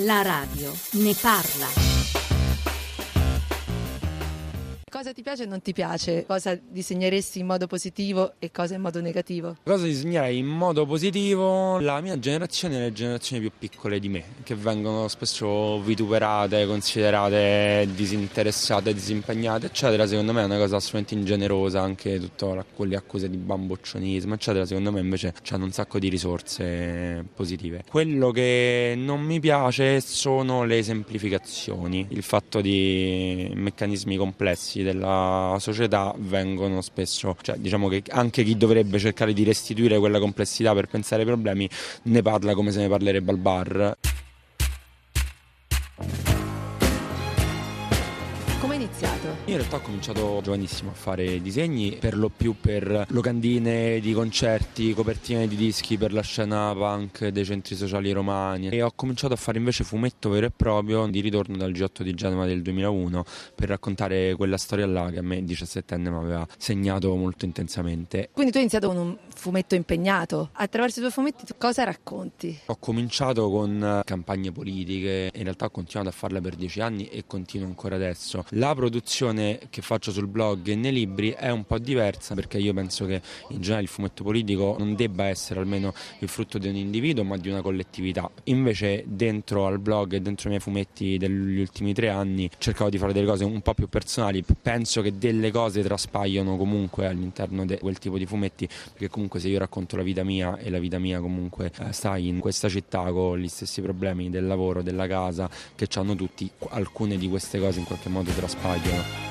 La radio ne parla. Cosa ti piace e non ti piace? Cosa disegneresti in modo positivo e cosa in modo negativo? Cosa disegnerei in modo positivo? La mia generazione e le generazioni più piccole di me, che vengono spesso vituperate, considerate disinteressate, disimpegnate, eccetera. Secondo me è una cosa assolutamente ingenerosa, anche tutte quelle accuse di bamboccionismo, eccetera. Secondo me invece hanno un sacco di risorse positive. Quello che non mi piace sono le semplificazioni, il fatto di meccanismi complessi della società vengono spesso, cioè diciamo che anche chi dovrebbe cercare di restituire quella complessità per pensare ai problemi ne parla come se ne parlerebbe al bar. Come hai iniziato? Io in realtà ho cominciato giovanissimo a fare disegni, per lo più per locandine di concerti, copertine di dischi per la scena punk dei centri sociali romani e ho cominciato a fare invece fumetto vero e proprio di ritorno dal G8 di Genova del 2001 per raccontare quella storia là che a me 17enne mi aveva segnato molto intensamente. Quindi tu hai iniziato con un fumetto impegnato. Attraverso i tuoi fumetti cosa racconti? Ho cominciato con campagne politiche, in realtà ho continuato a farle per dieci anni e continuo ancora adesso. La produzione che faccio sul blog e nei libri è un po' diversa perché io penso che in generale il fumetto politico non debba essere almeno il frutto di un individuo ma di una collettività. Invece dentro al blog e dentro i miei fumetti degli ultimi tre anni cercavo di fare delle cose un po' più personali. Penso che delle cose traspaiono comunque all'interno di quel tipo di fumetti perché comunque se io racconto la vita mia e la vita mia comunque eh, sta in questa città con gli stessi problemi del lavoro, della casa che hanno tutti, alcune di queste cose in qualche modo traspaiono. Cross Pie Girl.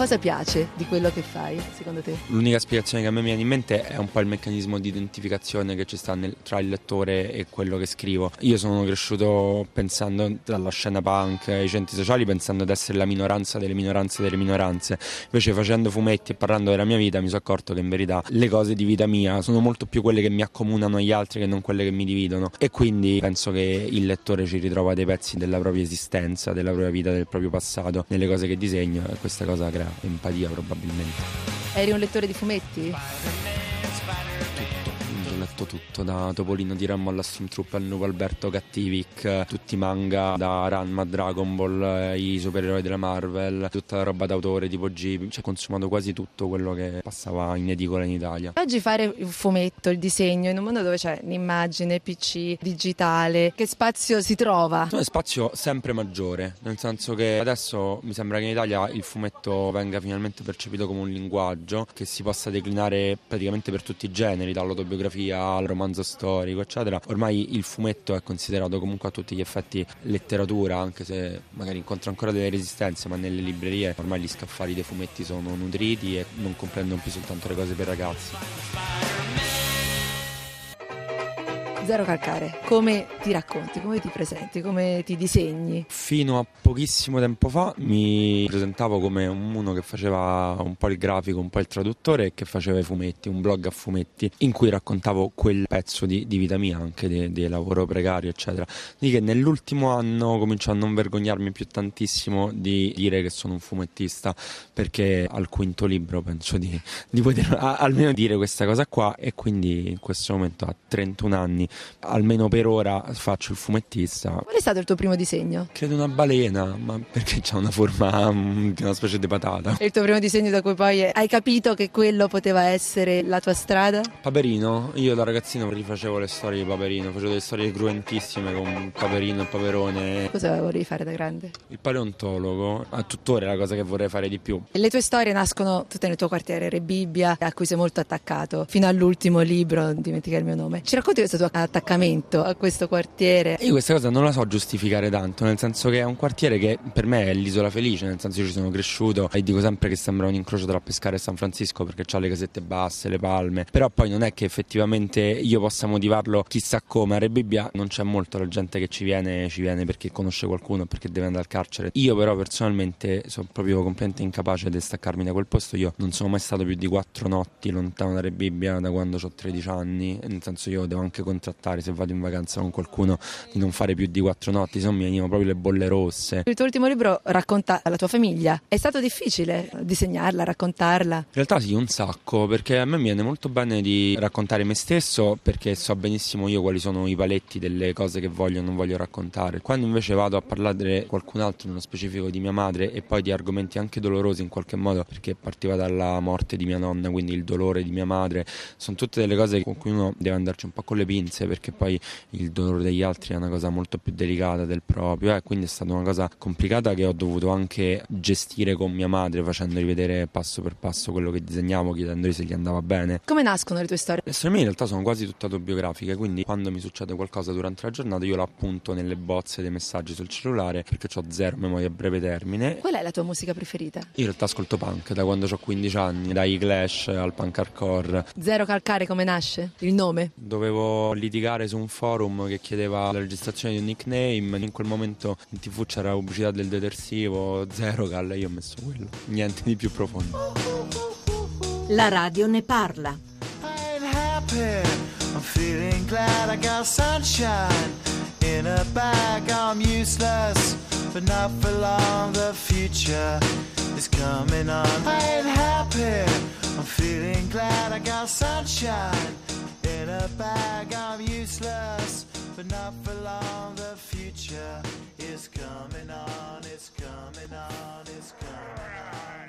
Cosa piace di quello che fai, secondo te? L'unica spiegazione che a me viene in mente è un po' il meccanismo di identificazione che ci sta nel, tra il lettore e quello che scrivo. Io sono cresciuto pensando dalla scena punk ai centri sociali, pensando di essere la minoranza delle minoranze delle minoranze. Invece facendo fumetti e parlando della mia vita mi sono accorto che in verità le cose di vita mia sono molto più quelle che mi accomunano agli altri che non quelle che mi dividono. E quindi penso che il lettore ci ritrova dei pezzi della propria esistenza, della propria vita, del proprio passato, nelle cose che disegno e questa cosa crea empatia probabilmente. Eri un lettore di fumetti? Letto tutto, da Topolino di Rammo alla Stormtrooper al Nuovo Alberto Cattivic, tutti i manga, da Ranma Dragon Ball, eh, i supereroi della Marvel, tutta la roba d'autore tipo Ghibli, cioè consumato quasi tutto quello che passava in edicola in Italia. Oggi fare il fumetto, il disegno, in un mondo dove c'è l'immagine, PC, digitale, che spazio si trova? È spazio sempre maggiore, nel senso che adesso mi sembra che in Italia il fumetto venga finalmente percepito come un linguaggio che si possa declinare praticamente per tutti i generi, dall'autobiografia poesia al romanzo storico, eccetera. Ormai il fumetto è considerato comunque a tutti gli effetti letteratura, anche se magari incontra ancora delle resistenze, ma nelle librerie ormai gli scaffali dei fumetti sono nutriti e non comprendono più soltanto le cose per ragazzi. Zero calcare, come ti racconti, come ti presenti, come ti disegni? Fino a pochissimo tempo fa mi presentavo come uno che faceva un po' il grafico, un po' il traduttore e che faceva i fumetti, un blog a fumetti in cui raccontavo quel pezzo di, di vita mia, anche di, lavoro precario, eccetera. Di che nell'ultimo anno comincio a non vergognarmi più tantissimo di dire che sono un fumettista perché al quinto libro penso di, di poter a, almeno dire questa cosa qua e quindi in questo momento a 31 anni almeno per ora faccio il fumettista. Qual è stato il tuo primo disegno? Credo una balena, ma perché ha una forma mm, di una specie di patata. E il tuo primo disegno da cui poi hai capito che quello poteva essere la tua strada? Paperino, io da ragazzino rifacevo le storie di Paperino, facevo delle storie cruentissime con Paperino e Paperone. Cosa volevi fare da grande? Il paleontologo, a tuttora è la cosa che vorrei fare di più. Le tue storie nascono tutte nel tuo quartiere, Re Bibbia, a cui sei molto attaccato, fino all'ultimo libro, non dimentica il mio nome. Ci racconti questo tuo attaccamento a questo quartiere? Io questa cosa non la so giustificare tanto, nel senso che è un quartiere che per me è l'isola felice, nel senso io ci sono cresciuto e dico sempre che sembra un incrocio tra Pescara e San Francisco perché ha le casette basse, le palme, però poi non è che effettivamente io possa motivarlo chissà come. A Re Bibbia non c'è molto la gente che ci viene, ci viene perché conosce qualcuno, perché deve andare al carcere. Io però personalmente sono proprio completamente incapace di staccarmi da quel posto, io non sono mai stato più di quattro notti lontano da Re Bibbia da quando ho 13 anni, nel senso io devo anche contrattare trattare se vado in vacanza con qualcuno di non fare più di quattro notti, se no mi venivano proprio le bolle rosse. Il tuo ultimo libro racconta la tua famiglia. È stato difficile disegnarla, raccontarla? In realtà sì, un sacco, perché a me viene molto bene di raccontare me stesso perché so benissimo io quali sono i paletti delle cose che voglio o non voglio raccontare. Quando invece vado a parlare qualcun altro, nello specifico di mia madre e poi di argomenti anche dolorosi in qualche modo, perché partiva dalla morte di mia nonna, quindi il dolore di mia madre, sono tutte delle cose con cui uno deve andarci un po' con le pinze perché poi il dolore degli altri è una cosa molto più delicata del proprio, eh, quindi è stata una cosa complicata che ho dovuto anche gestire con mia madre facendogli vedere passo per passo quello che disegnavo, chiedendogli se gli andava bene. Come nascono le tue storie? Le storie mie in realtà sono quasi tutte autobiografiche, quindi quando mi succede qualcosa durante la giornata io lo appunto nelle bozze dei messaggi sul cellulare perché ho zero memoria a breve termine. Qual è la tua musica preferita? Io in realtà ascolto punk da quando ho 15 anni, dai Clash al punk hardcore. Zero calcare come nasce? Il nome? Dovevo litigare su un forum che chiedeva la registrazione di un nickname, in quel momento in tv c'era la pubblicità del detersivo, zero cal, io ho messo quello, niente di più profondo. La radio ne parla. I'm feeling glad I got sunshine in a bag. I'm useless, but not for long. The future is coming on. I ain't happy. I'm feeling glad I got sunshine in a bag. I'm useless, but not for long. The future is coming on, it's coming on, it's coming on.